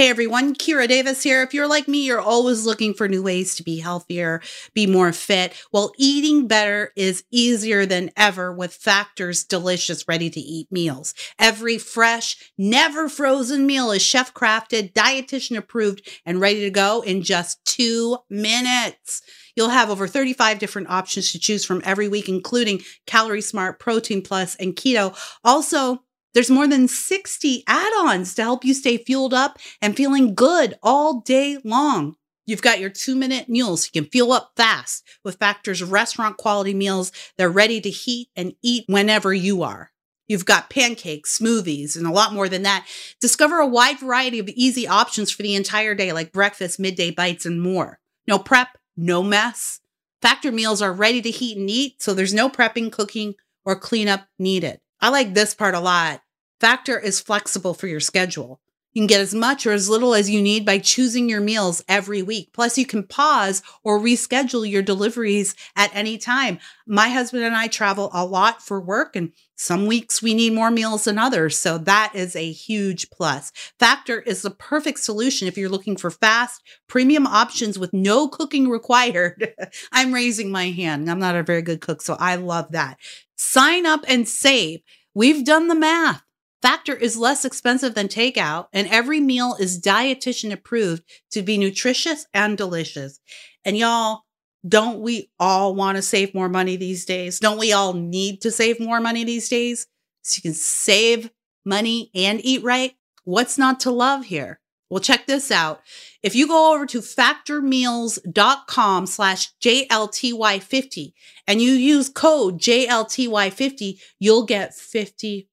Hey everyone, Kira Davis here. If you're like me, you're always looking for new ways to be healthier, be more fit. Well, eating better is easier than ever with Factor's delicious, ready to eat meals. Every fresh, never frozen meal is chef crafted, dietitian approved, and ready to go in just two minutes. You'll have over 35 different options to choose from every week, including Calorie Smart, Protein Plus, and Keto. Also, there's more than 60 add ons to help you stay fueled up and feeling good all day long. You've got your two minute meals. You can fuel up fast with Factor's restaurant quality meals. They're ready to heat and eat whenever you are. You've got pancakes, smoothies, and a lot more than that. Discover a wide variety of easy options for the entire day, like breakfast, midday bites, and more. No prep, no mess. Factor meals are ready to heat and eat, so there's no prepping, cooking, or cleanup needed. I like this part a lot. Factor is flexible for your schedule. You can get as much or as little as you need by choosing your meals every week. Plus, you can pause or reschedule your deliveries at any time. My husband and I travel a lot for work, and some weeks we need more meals than others. So, that is a huge plus. Factor is the perfect solution if you're looking for fast, premium options with no cooking required. I'm raising my hand. I'm not a very good cook, so I love that. Sign up and save. We've done the math. Factor is less expensive than takeout, and every meal is dietitian approved to be nutritious and delicious. And y'all, don't we all want to save more money these days? Don't we all need to save more money these days? So you can save money and eat right? What's not to love here? Well, check this out. If you go over to factormeals.com slash JLTY50 and you use code JLTY50, you'll get 50%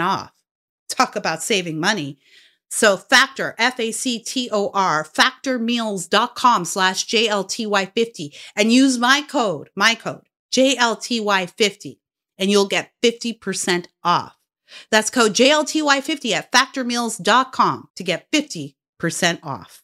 off. Talk about saving money. So factor, F-A-C-T-O-R, factormeals.com slash JLTY50 and use my code, my code, JLTY50 and you'll get 50% off. That's code JLTY50 at factormeals.com to get 50% off.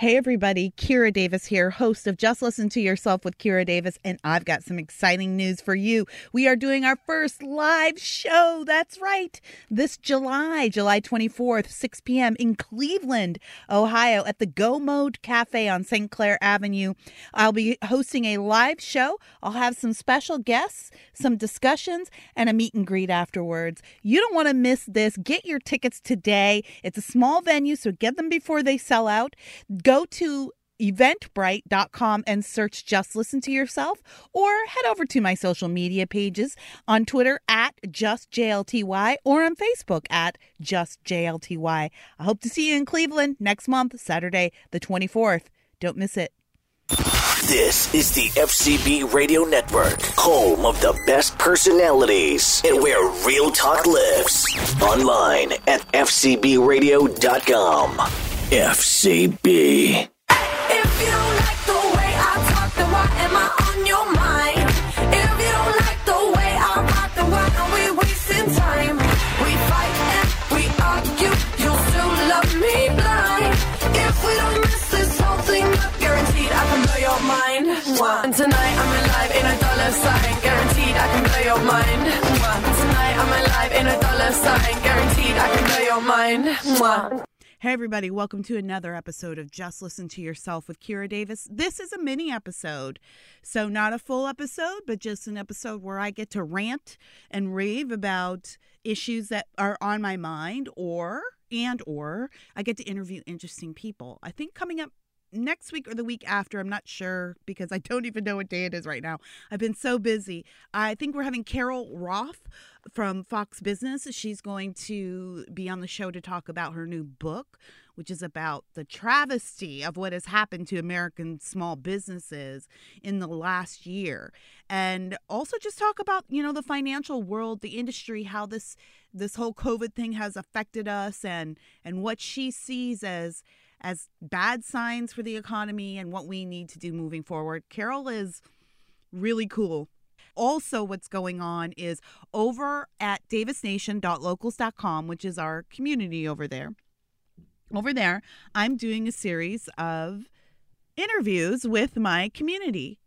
Hey, everybody. Kira Davis here, host of Just Listen to Yourself with Kira Davis, and I've got some exciting news for you. We are doing our first live show. That's right. This July, July 24th, 6 p.m. in Cleveland, Ohio, at the Go Mode Cafe on St. Clair Avenue. I'll be hosting a live show. I'll have some special guests, some discussions, and a meet and greet afterwards. You don't want to miss this. Get your tickets today. It's a small venue, so get them before they sell out. To eventbrite.com and search Just Listen to Yourself or head over to my social media pages on Twitter at JustJLTY or on Facebook at JustJLTY. I hope to see you in Cleveland next month, Saturday, the 24th. Don't miss it. This is the FCB Radio Network, home of the best personalities and where real talk lives. Online at FCBRadio.com. FCB. And tonight I'm alive in a dollar sign, guaranteed I can blow your mind. Tonight I'm alive in a dollar sign, guaranteed I can blow your mind. Hey, everybody, welcome to another episode of Just Listen to Yourself with Kira Davis. This is a mini episode. So, not a full episode, but just an episode where I get to rant and rave about issues that are on my mind or and or I get to interview interesting people. I think coming up next week or the week after, I'm not sure because I don't even know what day it is right now. I've been so busy. I think we're having Carol Roth from Fox Business. She's going to be on the show to talk about her new book, which is about the travesty of what has happened to American small businesses in the last year. And also just talk about, you know, the financial world, the industry, how this this whole COVID thing has affected us and and what she sees as as bad signs for the economy and what we need to do moving forward. Carol is really cool. Also, what's going on is over at davisnation.locals.com, which is our community over there. Over there, I'm doing a series of interviews with my community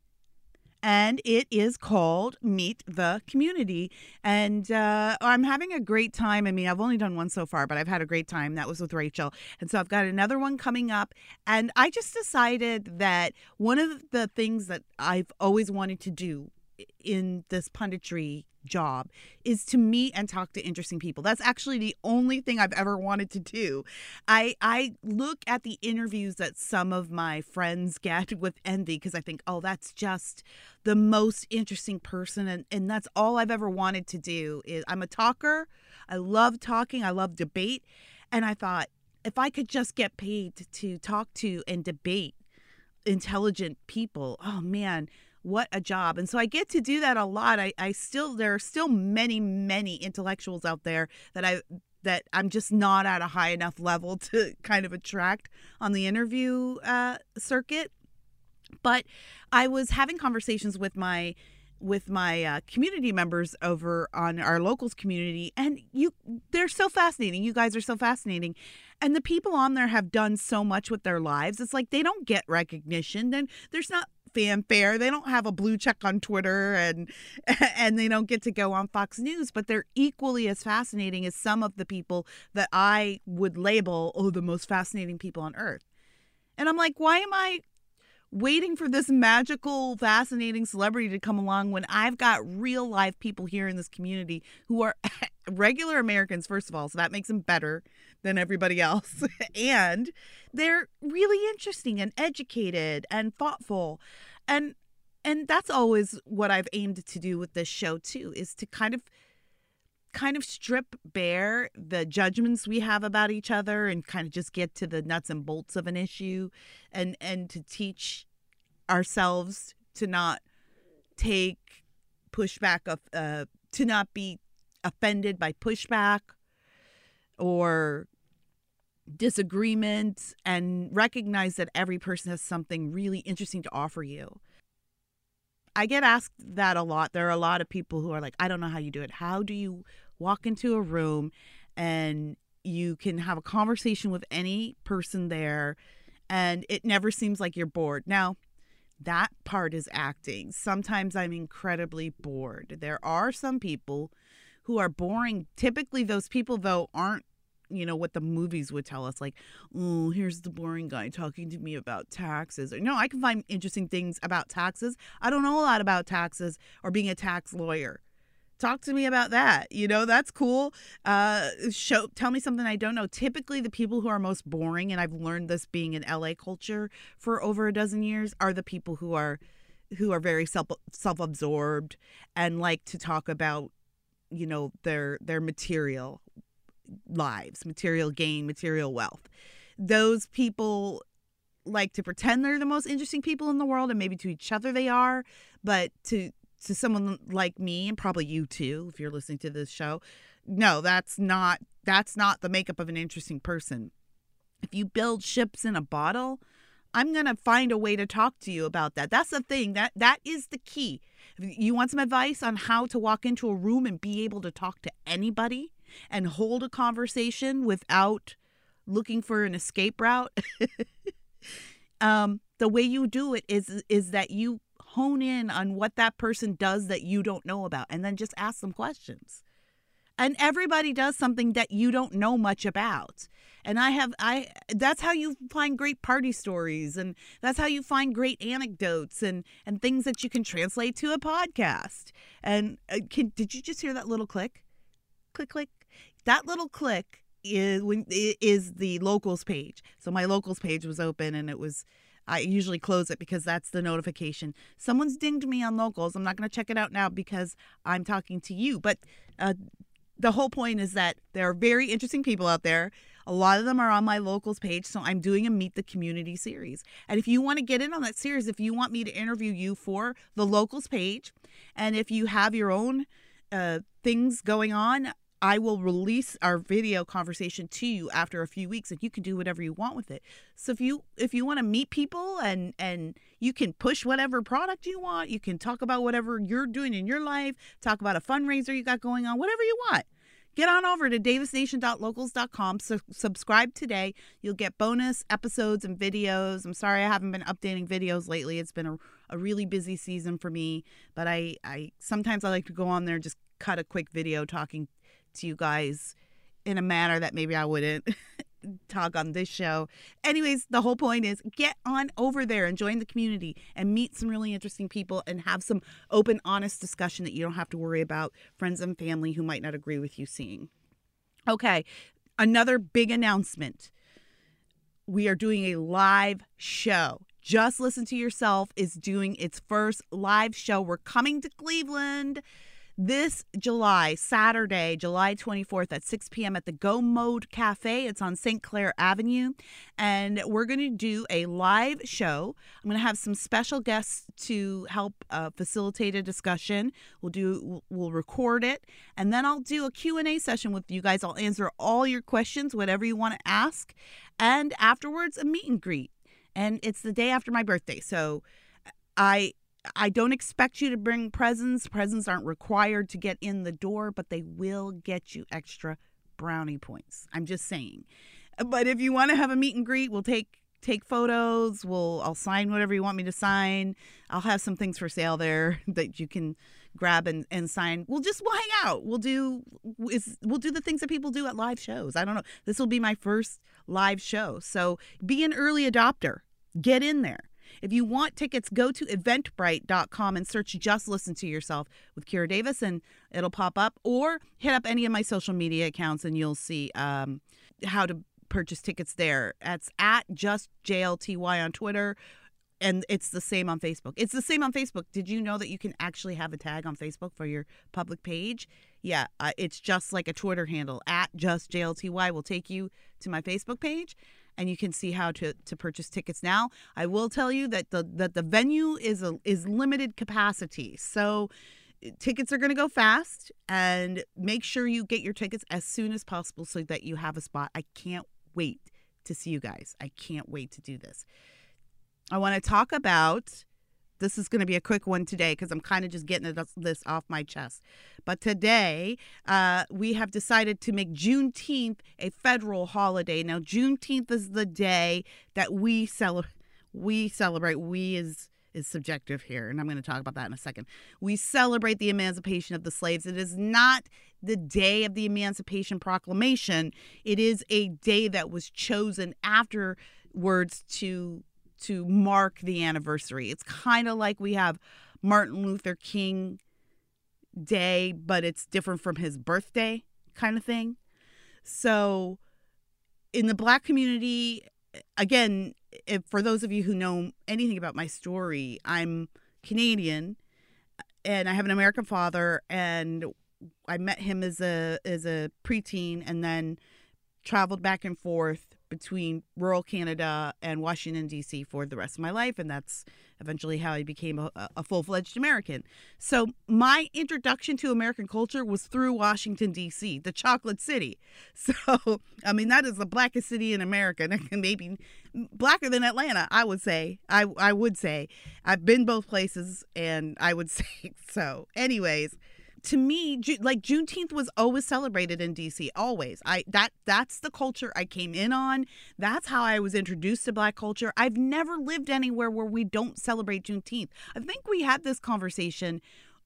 and it is called Meet the Community. And uh, I'm having a great time. I mean, I've only done one so far, but I've had a great time. That was with Rachel. And so I've got another one coming up. And I just decided that one of the things that I've always wanted to do in this punditry job is to meet and talk to interesting people. That's actually the only thing I've ever wanted to do. I I look at the interviews that some of my friends get with envy because I think, "Oh, that's just the most interesting person and and that's all I've ever wanted to do is I'm a talker. I love talking, I love debate, and I thought if I could just get paid to talk to and debate intelligent people, oh man, what a job. And so i get to do that a lot. I, I still there are still many many intellectuals out there that i that i'm just not at a high enough level to kind of attract on the interview uh, circuit. But i was having conversations with my with my uh, community members over on our locals community and you they're so fascinating. You guys are so fascinating. And the people on there have done so much with their lives. It's like they don't get recognition. Then there's not fanfare. They don't have a blue check on Twitter and and they don't get to go on Fox News, but they're equally as fascinating as some of the people that I would label oh the most fascinating people on earth. And I'm like, why am I waiting for this magical, fascinating celebrity to come along when I've got real life people here in this community who are regular Americans, first of all, so that makes them better than everybody else. and they're really interesting and educated and thoughtful. And and that's always what I've aimed to do with this show too, is to kind of kind of strip bare the judgments we have about each other and kind of just get to the nuts and bolts of an issue and and to teach ourselves to not take pushback of uh, to not be offended by pushback or disagreement and recognize that every person has something really interesting to offer you. I get asked that a lot. There are a lot of people who are like, I don't know how you do it. How do you walk into a room and you can have a conversation with any person there and it never seems like you're bored? Now, that part is acting. Sometimes I'm incredibly bored. There are some people who are boring. Typically, those people, though, aren't you know what the movies would tell us like oh here's the boring guy talking to me about taxes or no i can find interesting things about taxes. I don't know a lot about taxes or being a tax lawyer. Talk to me about that you know that's cool. Uh show tell me something i don't know. Typically the people who are most boring and i've learned this being in la culture for over a dozen years are the people who are who are very self self-absorbed and like to talk about you know their their material lives material gain material wealth. Those people like to pretend they're the most interesting people in the world and maybe to each other they are but to to someone like me and probably you too if you're listening to this show no that's not that's not the makeup of an interesting person. If you build ships in a bottle i'm going to find a way to talk to you about that. That's the thing that that is the key. If you want some advice on how to walk into a room and be able to talk to anybody and hold a conversation without looking for an escape route. Um, the way you do it is is that you hone in on what that person does that you don't know about and then just ask them questions. And everybody does something that you don't know much about. And i have i that's how you find great party stories and that's how you find great anecdotes and and things that you can translate to a podcast. And uh, can, did you just hear that little click? Click, click. That little click is when is the locals page. So my locals page was open and it was I usually close it because that's the notification. Someone's dinged me on locals. I'm not going to check it out now because I'm talking to you. But uh, the whole point is that there are very interesting people out there. A lot of them are on my locals page. So I'm doing a Meet the Community series. And if you want to get in on that series, if you want me to interview you for the locals page, and if you have your own uh, things going on, I will release our video conversation to you after a few weeks, and you can do whatever you want with it. So if you if you want to meet people and and you can push whatever product you want, you can talk about whatever you're doing in your life, talk about a fundraiser you got going on, whatever you want. Get on over to davisnation.locals.com. Subscribe today. You'll get bonus episodes and videos. I'm sorry I haven't been updating videos lately. It's been a, a really busy season for me, but I, I sometimes I like to go on there and just cut a quick video talking to you guys in a manner that maybe I wouldn't talk on this show. Anyways, the whole point is get on over there and join the community and meet some really interesting people and have some open, honest discussion that you don't have to worry about friends and family who might not agree with you seeing. Okay, another big announcement. We are doing a live show. Just Listen to Yourself is doing its first live show. We're coming to Cleveland this July, Saturday, July 24th at 6 p.m. at the Go Mode Cafe. It's on St. Clair Avenue. And we're going to do a live show. I'm going to have some special guests to help uh, facilitate a discussion. We'll do we'll- we'll record it and then I'll do a Q&A session with you guys. I'll answer all your questions, whatever you want to ask. And afterwards a meet and greet. And it's the day after my birthday. So I I don't expect you to bring presents. Presents aren't required to get in the door, but they will get you extra brownie points. I'm just saying. But if you want to have a meet and greet, we'll take take photos. We'll I'll sign whatever you want me to sign. I'll have some things for sale there that you can grab and, and sign. We'll just we'll hang out. We'll do is we'll do the things that people do at live shows. I don't know. This will be my first live show. So be an early adopter. Get in there. If you want tickets, go to eventbrite.com and search Just Listen to Yourself with Kira Davis and it'll pop up. Or hit up any of my social media accounts and you'll see um, how to purchase tickets there. That's at Just JLTY on Twitter. And it's the same on Facebook. It's the same on Facebook. Did you know that you can actually have a tag on Facebook for your public page? Yeah, uh, it's just like a Twitter handle at just JLTY will take you to my Facebook page and you can see how to, to purchase tickets now. I will tell you that the that the venue is a is limited capacity. So eh, tickets are going to go fast and make sure you get your tickets as soon as possible so that you have a spot. I can't wait to see you guys. I can't wait to do this. I want to talk about this is going to be a quick one today because I'm kind of just getting this off my chest. But today, uh, we have decided to make Juneteenth a federal holiday. Now, Juneteenth is the day that we celebrate. We celebrate. We is is subjective here, and I'm going to talk about that in a second. We celebrate the emancipation of the slaves. It is not the day of the Emancipation Proclamation. It is a day that was chosen afterwards to to mark the anniversary. It's kind of like we have Martin Luther King Day, but it's different from his birthday kind of thing. So, in the black community, again, if, for those of you who know anything about my story, I'm Canadian and I have an American father and I met him as a as a preteen and then traveled back and forth between rural Canada and Washington D.C. for the rest of my life, and that's eventually how I became a, a full fledged American. So my introduction to American culture was through Washington D.C., the chocolate city. So I mean that is the blackest city in America, maybe blacker than Atlanta. I would say. I I would say I've been both places, and I would say so. Anyways to me like juneteenth was always celebrated in dc always. I that that's the culture i came in on. That's how i was introduced to black culture. I've never lived anywhere where we don't celebrate juneteenth. I think we had this conversation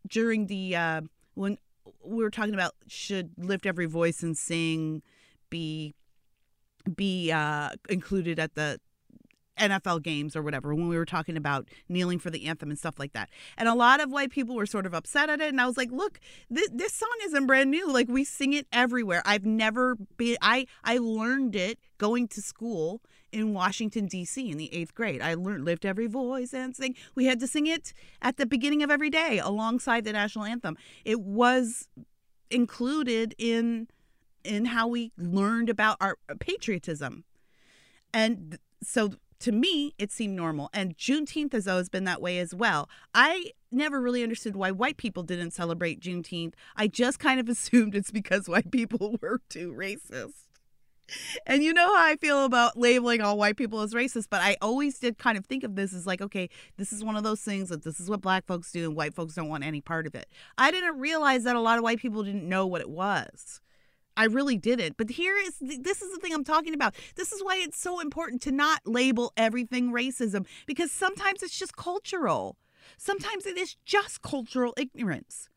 during the uh when we were talking about should lift every voice and sing be be uh included at the NFL games or whatever when we were talking about kneeling for the anthem and stuff like that. And a lot of white people were sort of upset at it. And I was like, look, this, this song isn't brand new. Like we sing it everywhere. I've never been, I, I learned it going to school in Washington, D.C. in the eighth grade. I learned, lift every voice and sing. We had to sing it at the beginning of every day alongside the national anthem. It was included in in how we learned about our uh, patriotism. And so to me, it seemed normal. And Juneteenth has always been that way as well. I never really understood why white people didn't celebrate Juneteenth. I just kind of assumed it's because white people were too racist. And you know how I feel about labeling all white people as racist, but I always did kind of think of this as like, okay, this is one of those things that this is what black folks do and white folks don't want any part of it. I didn't realize that a lot of white people didn't know what it was. I really didn't. But here is this is the thing I'm talking about. This is why it's so important to not label everything racism because sometimes it's just cultural. Sometimes it is just cultural ignorance.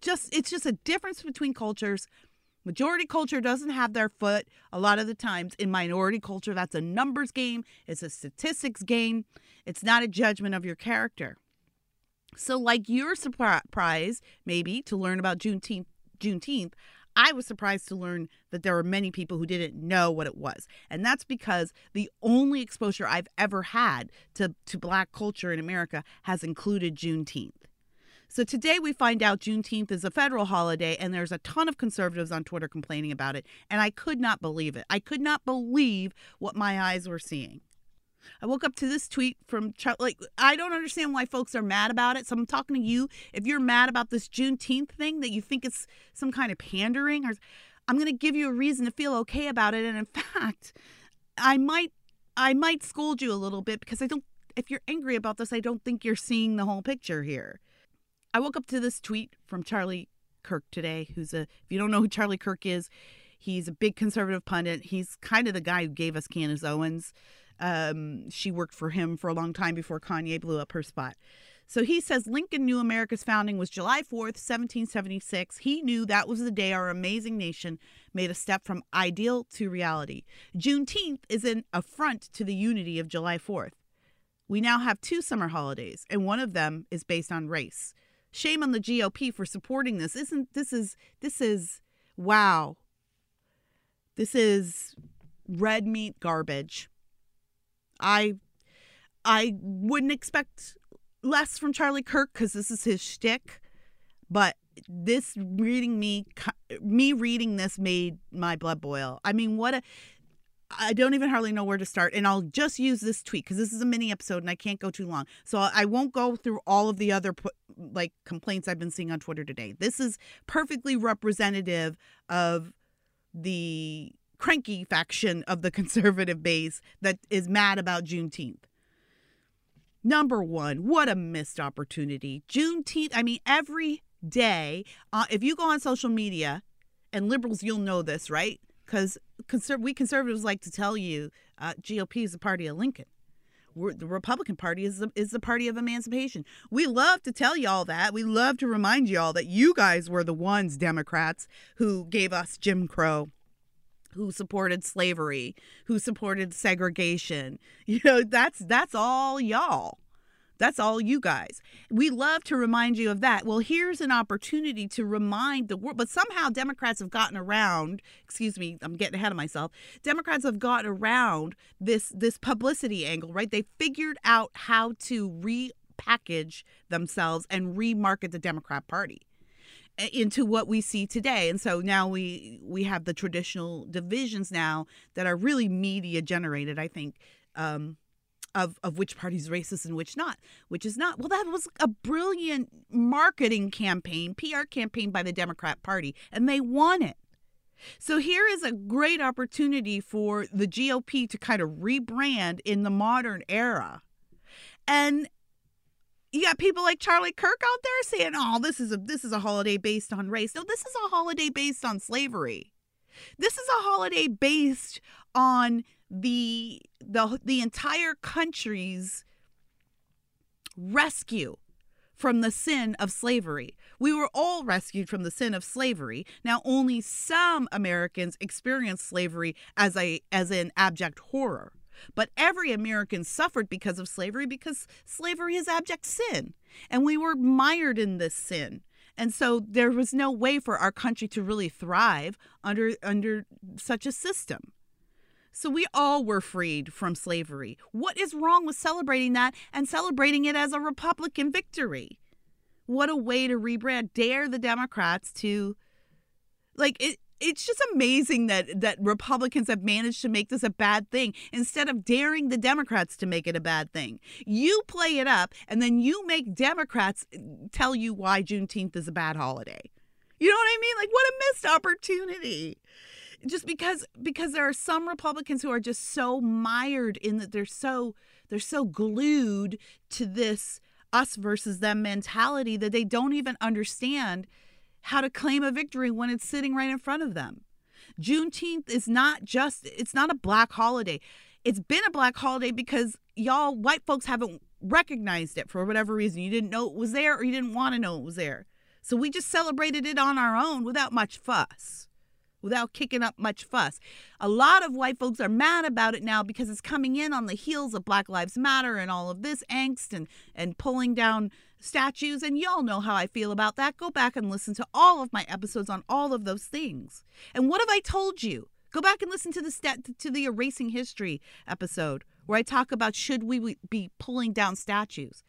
Just it's just a difference between cultures. Majority culture doesn't have their foot a lot of the times. In minority culture, that's a numbers game, it's a statistics game. It's not a judgment of your character. So, like you're surprised maybe to learn about Juneteenth, Juneteenth, I was surprised to learn that there were many people who didn't know what it was. And that's because the only exposure I've ever had to, to Black culture in America has included Juneteenth. So today we find out Juneteenth is a federal holiday, and there's a ton of conservatives on Twitter complaining about it. And I could not believe it. I could not believe what my eyes were seeing. I woke up to this tweet from Charlie. Like, I don't understand why folks are mad about it. So I'm talking to you. If you're mad about this Juneteenth thing that you think it's some kind of pandering, or I'm going to give you a reason to feel okay about it. And in fact, I might, I might scold you a little bit because I don't. If you're angry about this, I don't think you're seeing the whole picture here. I woke up to this tweet from Charlie Kirk today, who's a. If you don't know who Charlie Kirk is, he's a big conservative pundit. He's kind of the guy who gave us Candace Owens. Um, she worked for him for a long time before Kanye blew up her spot. So he says Lincoln knew America's founding was July 4th, 1776. He knew that was the day our amazing nation made a step from ideal to reality. Juneteenth is an affront to the unity of July 4th. We now have two summer holidays, and one of them is based on race. Shame on the GOP for supporting this. Isn't this is this is wow. This is red meat garbage. I I wouldn't expect less from Charlie Kirk because this is his shtick, but this reading me me reading this made my blood boil. I mean, what a I don't even hardly know where to start, and I'll just use this tweet because this is a mini episode and I can't go too long. So I won't go through all of the other like complaints I've been seeing on Twitter today. This is perfectly representative of the cranky faction of the conservative base that is mad about Juneteenth. Number one, what a missed opportunity. Juneteenth, I mean, every day, uh, if you go on social media, and liberals, you'll know this, right? Because conser- we conservatives like to tell you uh, GOP is the party of Lincoln. We're, the Republican Party is the, is the party of emancipation. We love to tell you all that. We love to remind you all that you guys were the ones, Democrats, who gave us Jim Crow who supported slavery, who supported segregation. You know, that's that's all y'all. That's all you guys. We love to remind you of that. Well, here's an opportunity to remind the world, but somehow Democrats have gotten around, excuse me, I'm getting ahead of myself. Democrats have gotten around this this publicity angle, right? They figured out how to repackage themselves and remarket the Democrat Party into what we see today and so now we we have the traditional divisions now that are really media generated i think um of, of which party's racist and which not, which is not. Well, that was a brilliant marketing campaign, PR campaign by the Democrat Party, and they won it. So here is a great opportunity for the GOP to kind of rebrand in the modern era. And you got people like Charlie Kirk out there saying, "Oh, this is a this is a holiday based on race." No, this is a holiday based on slavery. This is a holiday based on the the the entire country's rescue from the sin of slavery. We were all rescued from the sin of slavery. Now only some Americans experience slavery as a as an abject horror. But every American suffered because of slavery because slavery is abject sin. And we were mired in this sin. And so there was no way for our country to really thrive under under such a system. So we all were freed from slavery. What is wrong with celebrating that and celebrating it as a Republican victory? What a way to rebrand. Dare the Democrats to like it it's just amazing that that Republicans have managed to make this a bad thing instead of daring the Democrats to make it a bad thing. You play it up and then you make Democrats eh, tell you why Juneteenth is a bad holiday. You know what I mean? Like what a missed opportunity. Just because because there are some Republicans who are just so mired in that they're so they're so glued to this us versus them mentality that they don't even understand how to claim a victory when it's sitting right in front of them. Juneteenth is not just, it's not a black holiday. It's been a black holiday because y'all, white folks, haven't recognized it for whatever reason. You didn't know it was there or you didn't want to know it was there. So we just celebrated it on our own without much fuss, without kicking up much fuss. A lot of white folks are mad about it now because it's coming in on the heels of Black Lives Matter and all of this angst and, and pulling down statues, and y'all know how I feel about that. Go back and listen to all of my episodes on all of those things. And what have I told you? Go back and listen to the stat to the erasing history episode where I talk about should we be pulling down statues.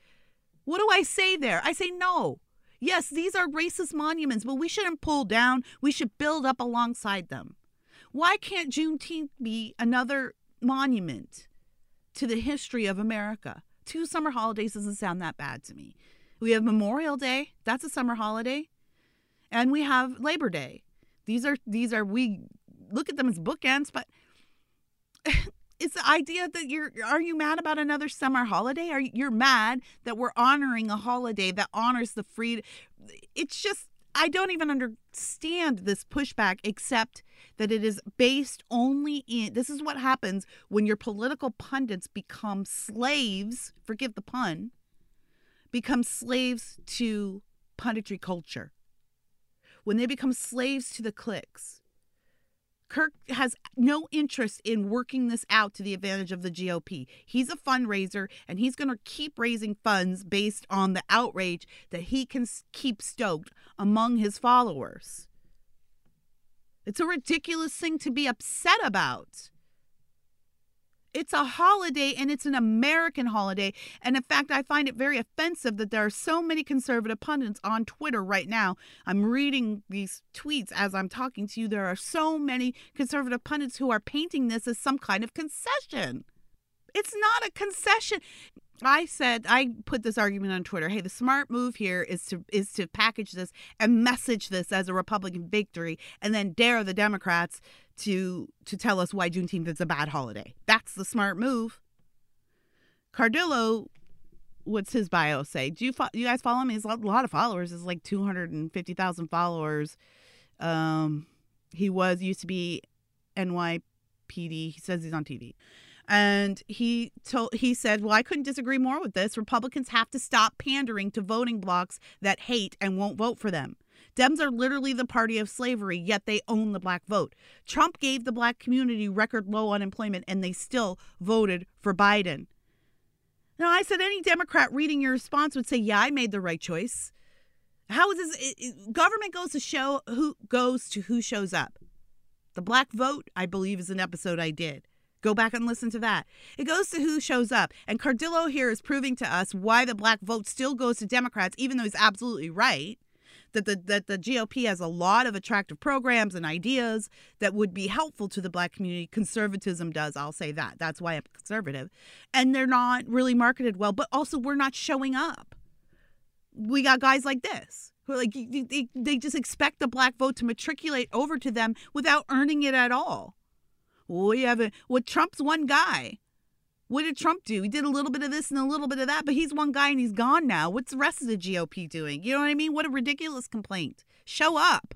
What do I say there? I say no. Yes, these are racist monuments, but we shouldn't pull down. We should build up alongside them. Why can't Juneteenth be another monument to the history of America? Two summer holidays doesn't sound that bad to me. We have Memorial Day, that's a summer holiday. And we have Labor Day. These are these are we look at them as bookends, but it's the idea that you're are you mad about another summer holiday? Are you, you're mad that we're honoring a holiday that honors the freedom? It's just I don't even understand this pushback except that it is based only in this is what happens when your political pundits become slaves, forgive the pun, become slaves to punditry culture. When they become slaves to the cliques, Kirk has no interest in working this out to the advantage of the GOP. He's a fundraiser and he's going to keep raising funds based on the outrage that he can keep stoked among his followers. It's a ridiculous thing to be upset about. It's a holiday and it's an American holiday. And in fact, I find it very offensive that there are so many conservative pundits on Twitter right now. I'm reading these tweets as I'm talking to you. There are so many conservative pundits who are painting this as some kind of concession. It's not a concession. I said I put this argument on Twitter. Hey, the smart move here is to is to package this and message this as a Republican victory, and then dare the Democrats to to tell us why Juneteenth is a bad holiday. That's the smart move. Cardillo, what's his bio say? Do you fo- you guys follow him? He's a lot of followers. It's like two hundred and fifty thousand followers. Um, he was used to be NYPD. He says he's on TV. And he told he said, "Well, I couldn't disagree more with this. Republicans have to stop pandering to voting blocs that hate and won't vote for them. Dems are literally the party of slavery, yet they own the black vote. Trump gave the black community record low unemployment, and they still voted for Biden." Now, I said any Democrat reading your response would say, "Yeah, I made the right choice." How is this? It, it, government goes to show who goes to who shows up. The black vote, I believe, is an episode I did. Go back and listen to that. It goes to who shows up. And Cardillo here is proving to us why the black vote still goes to Democrats, even though he's absolutely right. That the, that the GOP has a lot of attractive programs and ideas that would be helpful to the black community. Conservatism does, I'll say that. That's why I'm conservative. And they're not really marketed well, but also we're not showing up. We got guys like this who are like they, they just expect the black vote to matriculate over to them without earning it at all. We haven't. Well, Trump's one guy. What did Trump do? He did a little bit of this and a little bit of that, but he's one guy and he's gone now. What's the rest of the GOP doing? You know what I mean? What a ridiculous complaint. Show up.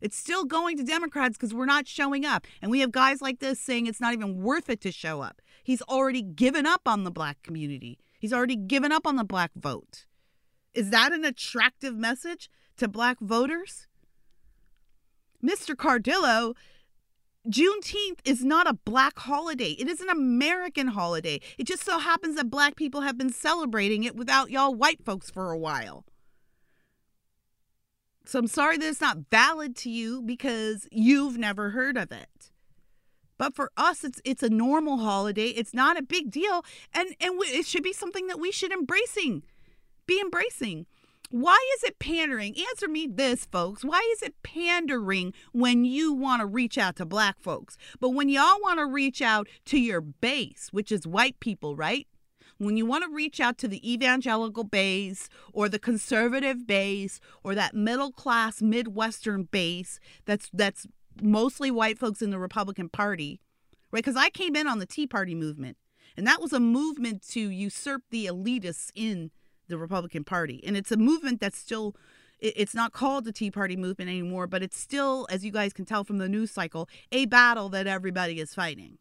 It's still going to Democrats because we're not showing up. And we have guys like this saying it's not even worth it to show up. He's already given up on the black community, he's already given up on the black vote. Is that an attractive message to black voters? Mr. Cardillo Juneteenth is not a black holiday. It is an American holiday. It just so happens that black people have been celebrating it without y'all white folks for a while. So I'm sorry that it's not valid to you because you've never heard of it. But for us, it's it's a normal holiday. It's not a big deal, and and it should be something that we should embracing, be embracing. Why is it pandering? Answer me this, folks. Why is it pandering when you want to reach out to black folks, but when y'all want to reach out to your base, which is white people, right? When you want to reach out to the evangelical base or the conservative base or that middle class Midwestern base that's that's mostly white folks in the Republican Party, right? Because I came in on the Tea Party movement, and that was a movement to usurp the elitists in the Republican Party. And it's a movement that's still it's not called the Tea Party movement anymore, but it's still, as you guys can tell from the news cycle, a battle that everybody is fighting.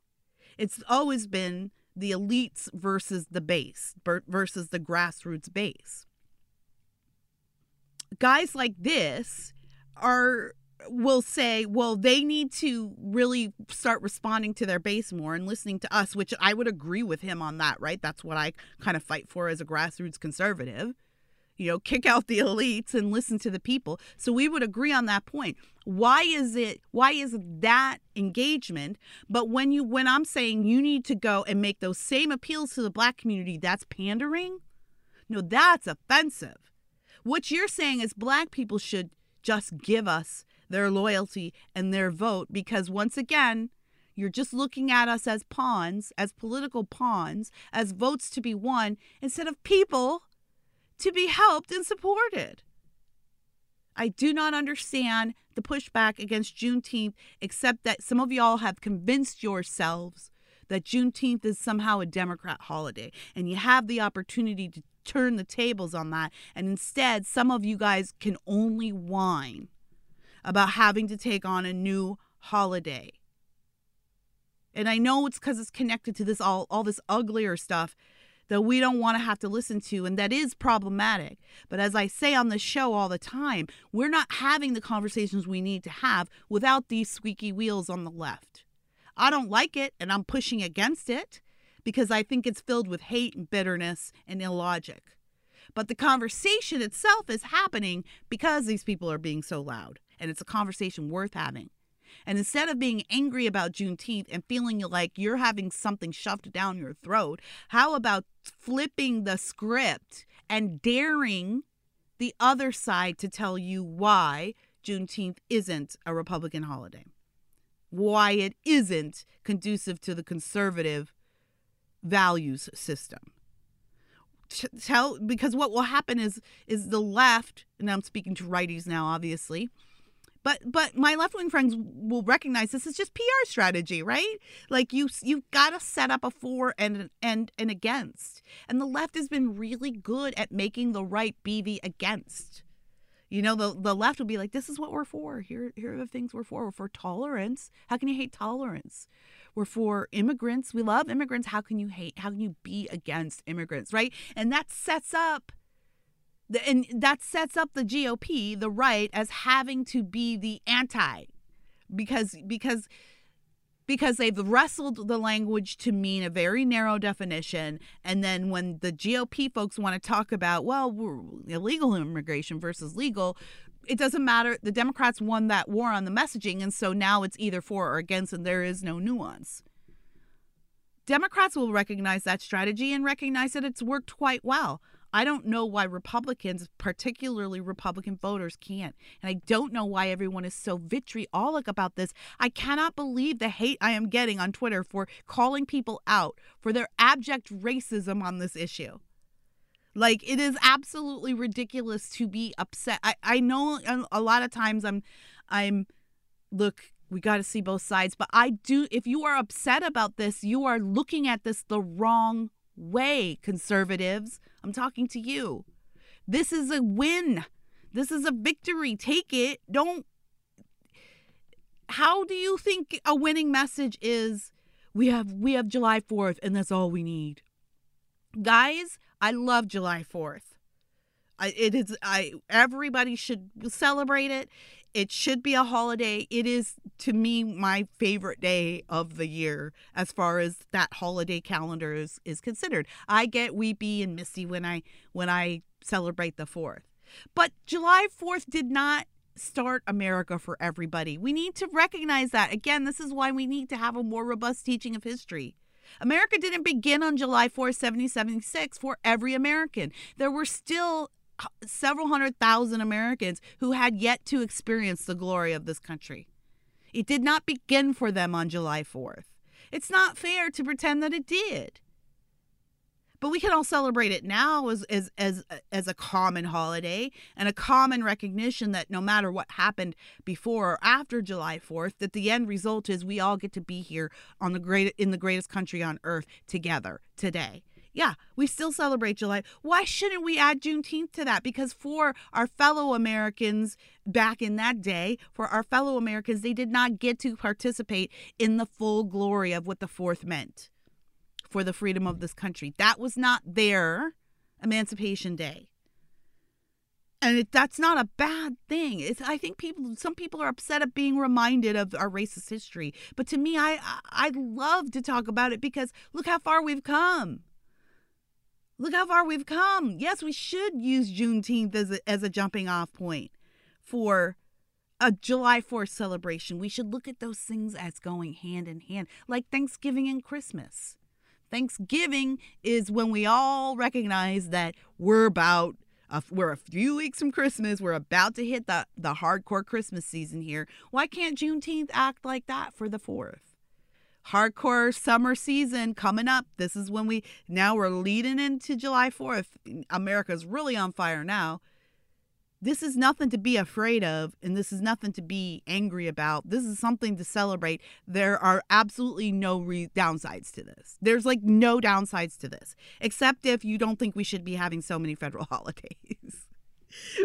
It's always been the elites versus the base versus the grassroots base. Guys like this are will say, well, they need to really start responding to their base more and listening to us, which I would agree with him on that, right? That's what I kind of fight for as a grassroots conservative. You know, kick out the elites and listen to the people. So we would agree on that point. Why is it why is that engagement? But when you when I'm saying you need to go and make those same appeals to the black community, that's pandering? No, that's offensive. What you're saying is black people should just give us their loyalty and their vote because once again, you're just looking at us as pawns, as political pawns, as votes to be won instead of people to be helped and supported. I do not understand the pushback against Juneteenth, except that some of y'all have convinced yourselves that Juneteenth is somehow a Democrat holiday. And you have the opportunity to turn the tables on that. And instead, some of you guys can only whine about having to take on a new holiday. And I know it's because it's connected to this all, all this uglier stuff that we don't want to have to listen to, and that is problematic. But as I say on the show all the time, we're not having the conversations we need to have without these squeaky wheels on the left. I don't like it, and I'm pushing against it because I think it's filled with hate and bitterness and illogic. But the conversation itself is happening because these people are being so loud, and it's a conversation worth having. And instead of being angry about Juneteenth and feeling like you're having something shoved down your throat, how about flipping the script and daring the other side to tell you why Juneteenth isn't a Republican holiday? Why it isn't conducive to the conservative values system? Tell because what will happen is is the left, and I'm speaking to righties now, obviously, but but my left wing friends will recognize this is just PR strategy, right? Like you you've got to set up a for and and and against. And the left has been really good at making the right be the against. You know, the the left will be like, this is what we're for. Here here are the things we're for. We're for tolerance. How can you hate tolerance? We're for immigrants. We love immigrants. How can you hate? How can you be against immigrants, right? And that sets up and that sets up the GOP, the right, as having to be the anti, because because because they've wrestled the language to mean a very narrow definition, and then when the GOP folks want to talk about well, illegal immigration versus legal. It doesn't matter. The Democrats won that war on the messaging, and so now it's either for or against, and there is no nuance. Democrats will recognize that strategy and recognize that it's worked quite well. I don't know why Republicans, particularly Republican voters, can't. And I don't know why everyone is so vitriolic about this. I cannot believe the hate I am getting on Twitter for calling people out for their abject racism on this issue. Like it is absolutely ridiculous to be upset. I, I know a- lot of times I'm I'm look, we got to see both sides, but I do if you are upset about this, you are looking at this the wrong way, conservatives. I'm talking to you. This is a win. This is a victory. Take it. Don't How do you think a winning message is we have we have July 4th and that's all we need? Guys, I love July 4th. I, it is I everybody should celebrate it. It should be a holiday. It is to me my favorite day of the year as far as that holiday calendar is, is considered. I get weepy and misty when I when I celebrate the 4th. But July 4th did not start America for everybody. We need to recognize that. Again, this is why we need to have a more robust teaching of history. America didn't begin on July 4th, 1776 for every American. There were still several hundred thousand Americans who had yet to experience the glory of this country. It did not begin for them on July 4th. It's not fair to pretend that it did. But we can all celebrate it now as, as as as a common holiday and a common recognition that no matter what happened before or after July 4th, that the end result is we all get to be here on the great in the greatest country on earth together today. Yeah, we still celebrate July. Why shouldn't we add Juneteenth to that? Because for our fellow Americans back in that day, for our fellow Americans, they did not get to participate in the full glory of what the fourth meant for the freedom of this country. That was not their Emancipation Day. And it, that's not a bad thing. It's, I think people, some people are upset at being reminded of our racist history. But to me, I, I, love to talk about it because look how far we've come. Look how far we've come. Yes, we should use Juneteenth as a, as a jumping off point for a July 4th celebration. We should look at those things as going hand in hand, like Thanksgiving and Christmas. Thanksgiving is when we all recognize that we're about we're a few weeks from Christmas. We're about to hit the the hardcore Christmas season here. Why can't Juneteenth act like that for the fourth? Hardcore summer season coming up. This is when we now we're leading into July fourth. America's really on fire now. This is nothing to be afraid of, and this is nothing to be angry about. This is something to celebrate. There are absolutely no re- downsides to this. There's like no downsides to this, except if you don't think we should be having so many federal holidays.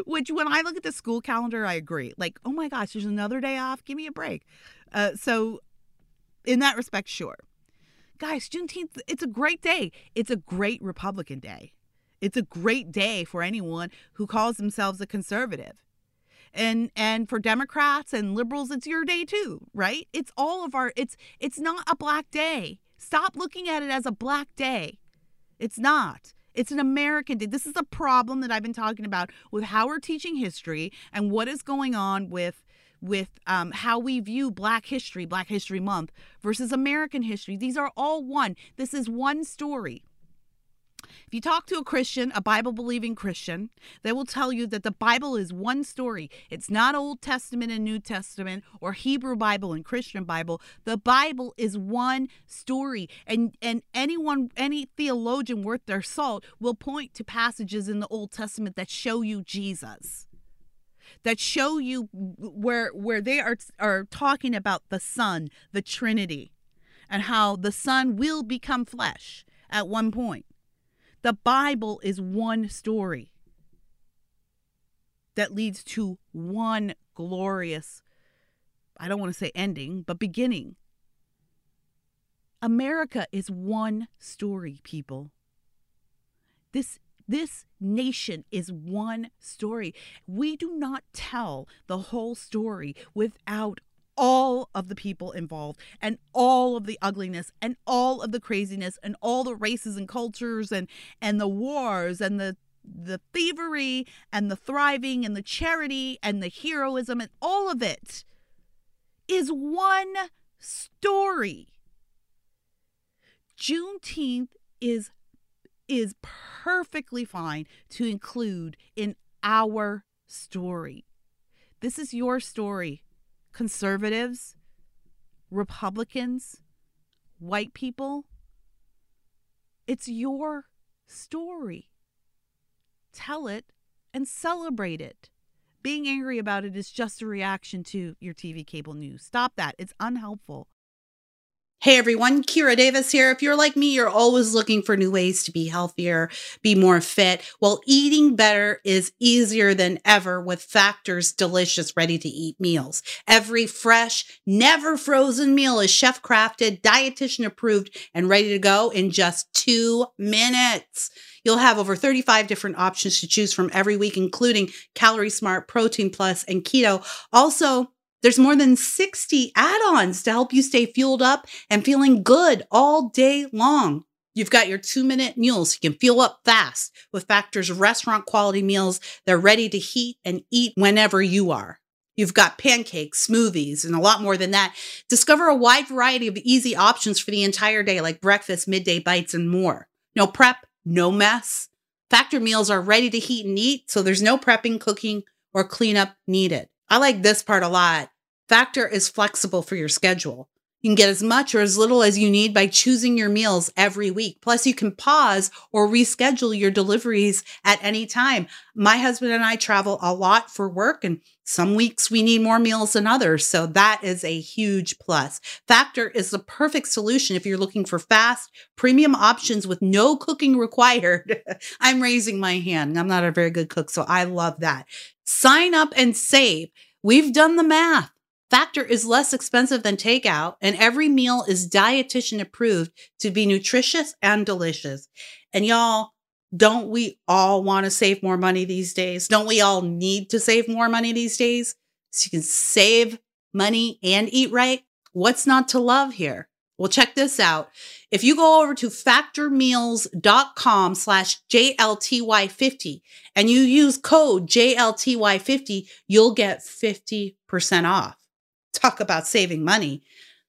Which, when I look at the school calendar, I agree. Like, oh my gosh, there's another day off. Give me a break. Uh, so, in that respect, sure. Guys, Juneteenth, it's a great day. It's a great Republican day. It's a great day for anyone who calls themselves a conservative. And and for Democrats and liberals it's your day too, right? It's all of our it's it's not a black day. Stop looking at it as a black day. It's not. It's an American day. This is a problem that I've been talking about with how we're teaching history and what is going on with with um, how we view Black History, Black History Month versus American history. These are all one. This is one story. If you talk to a Christian, a Bible believing Christian, they will tell you that the Bible is one story. It's not Old Testament and New Testament or Hebrew Bible and Christian Bible. The Bible is one story. And and anyone any theologian worth their salt will point to passages in the Old Testament that show you Jesus. That show you where where they are are talking about the Son, the Trinity, and how the Son will become flesh at one point. The Bible is one story that leads to one glorious, I don't want to say ending, but beginning. America is one story, people. This this nation is one story. We do not tell the whole story without all of the people involved and all of the ugliness and all of the craziness and all the races and cultures and and the wars and the the thievery and the thriving and the charity and the heroism and all of it is one story. Juneteenth is is perfectly fine to include in our story. This is your story conservatives, Republicans, white people. It's your story. Tell it and celebrate it. Being angry about it is just a reaction to your TV cable news. Stop that. It's unhelpful. Hey everyone, Kira Davis here. If you're like me, you're always looking for new ways to be healthier, be more fit. Well, eating better is easier than ever with Factor's delicious, ready to eat meals. Every fresh, never frozen meal is chef crafted, dietitian approved, and ready to go in just two minutes. You'll have over 35 different options to choose from every week, including Calorie Smart, Protein Plus, and Keto. Also, there's more than 60 add ons to help you stay fueled up and feeling good all day long. You've got your two minute meals. You can fuel up fast with Factor's restaurant quality meals. They're ready to heat and eat whenever you are. You've got pancakes, smoothies, and a lot more than that. Discover a wide variety of easy options for the entire day, like breakfast, midday bites, and more. No prep, no mess. Factor meals are ready to heat and eat, so there's no prepping, cooking, or cleanup needed. I like this part a lot. Factor is flexible for your schedule. You can get as much or as little as you need by choosing your meals every week. Plus, you can pause or reschedule your deliveries at any time. My husband and I travel a lot for work, and some weeks we need more meals than others. So, that is a huge plus. Factor is the perfect solution if you're looking for fast, premium options with no cooking required. I'm raising my hand. I'm not a very good cook, so I love that. Sign up and save. We've done the math. Factor is less expensive than takeout, and every meal is dietitian approved to be nutritious and delicious. And y'all, don't we all want to save more money these days? Don't we all need to save more money these days? So you can save money and eat right? What's not to love here? Well, check this out. If you go over to factormeals.com slash JLTY50 and you use code JLTY50, you'll get 50% off talk about saving money.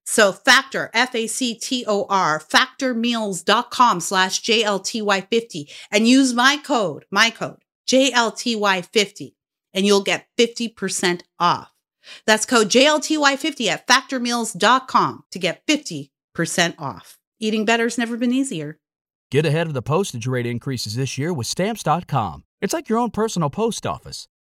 So factor, F-A-C-T-O-R, factormeals.com slash JLTY50 and use my code, my code, JLTY50 and you'll get 50% off. That's code JLTY50 at factormeals.com to get 50% off. Eating better's never been easier. Get ahead of the postage rate increases this year with stamps.com. It's like your own personal post office.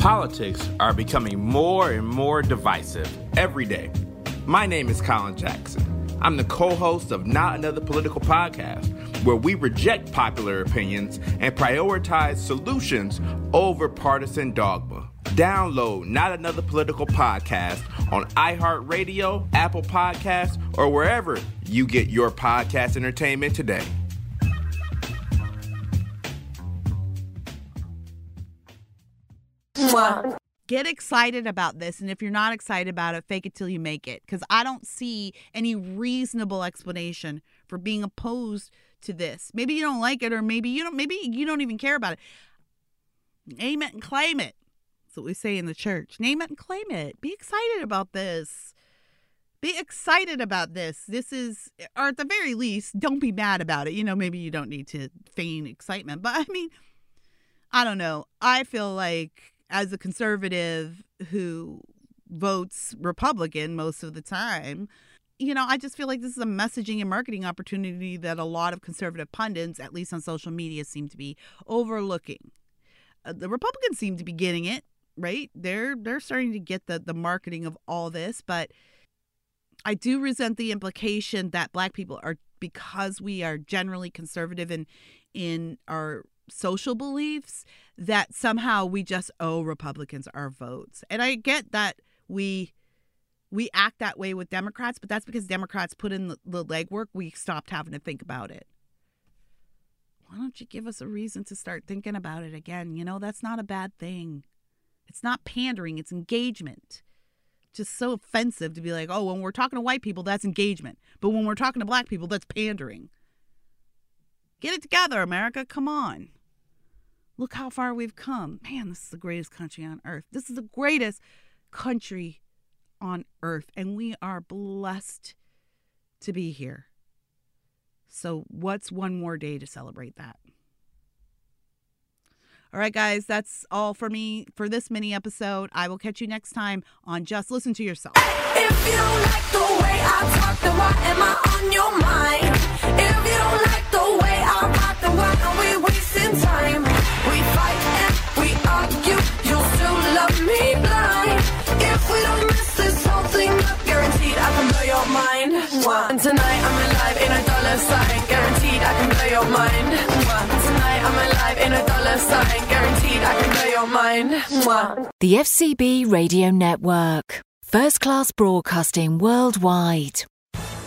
Politics are becoming more and more divisive every day. My name is Colin Jackson. I'm the co host of Not Another Political Podcast, where we reject popular opinions and prioritize solutions over partisan dogma. Download Not Another Political Podcast on iHeartRadio, Apple Podcasts, or wherever you get your podcast entertainment today. Get excited about this. And if you're not excited about it, fake it till you make it. Because I don't see any reasonable explanation for being opposed to this. Maybe you don't like it, or maybe you don't, maybe you don't even care about it. Name it and claim it. That's what we say in the church. Name it and claim it. Be excited about this. Be excited about this. This is, or at the very least, don't be mad about it. You know, maybe you don't need to feign excitement, but I mean, I don't know. I feel like as a conservative who votes Republican most of the time, you know, I just feel like this is a messaging and marketing opportunity that a lot of conservative pundits, at least on social media, seem to be overlooking. Uh, the Republicans seem to be getting it, right? They're they're starting to get the the marketing of all this, but I do resent the implication that black people are because we are generally conservative in in our social beliefs that somehow we just owe Republicans our votes. And I get that we we act that way with Democrats, but that's because Democrats put in the, the legwork. We stopped having to think about it. Why don't you give us a reason to start thinking about it again? You know, that's not a bad thing. It's not pandering, it's engagement. Just so offensive to be like, oh, when we're talking to white people, that's engagement. But when we're talking to black people, that's pandering. Get it together, America. Come on. Look how far we've come. Man, this is the greatest country on earth. This is the greatest country on earth, and we are blessed to be here. So, what's one more day to celebrate that? All right, guys, that's all for me for this mini episode. I will catch you next time on Just Listen to Yourself. If you don't like the way I talk, then why am I on your mind? If you don't like the way I rock, then why are we wasting time? We fight and we argue, you'll still love me blind. If we don't mess this whole thing up, guaranteed I can blow your mind. Mwah. And tonight I'm alive in a dollar sign, guaranteed I can blow your mind. Mwah. Tonight I'm alive in a dollar sign, guaranteed I can blow your mind. Mwah. The FCB Radio Network. First class broadcasting worldwide.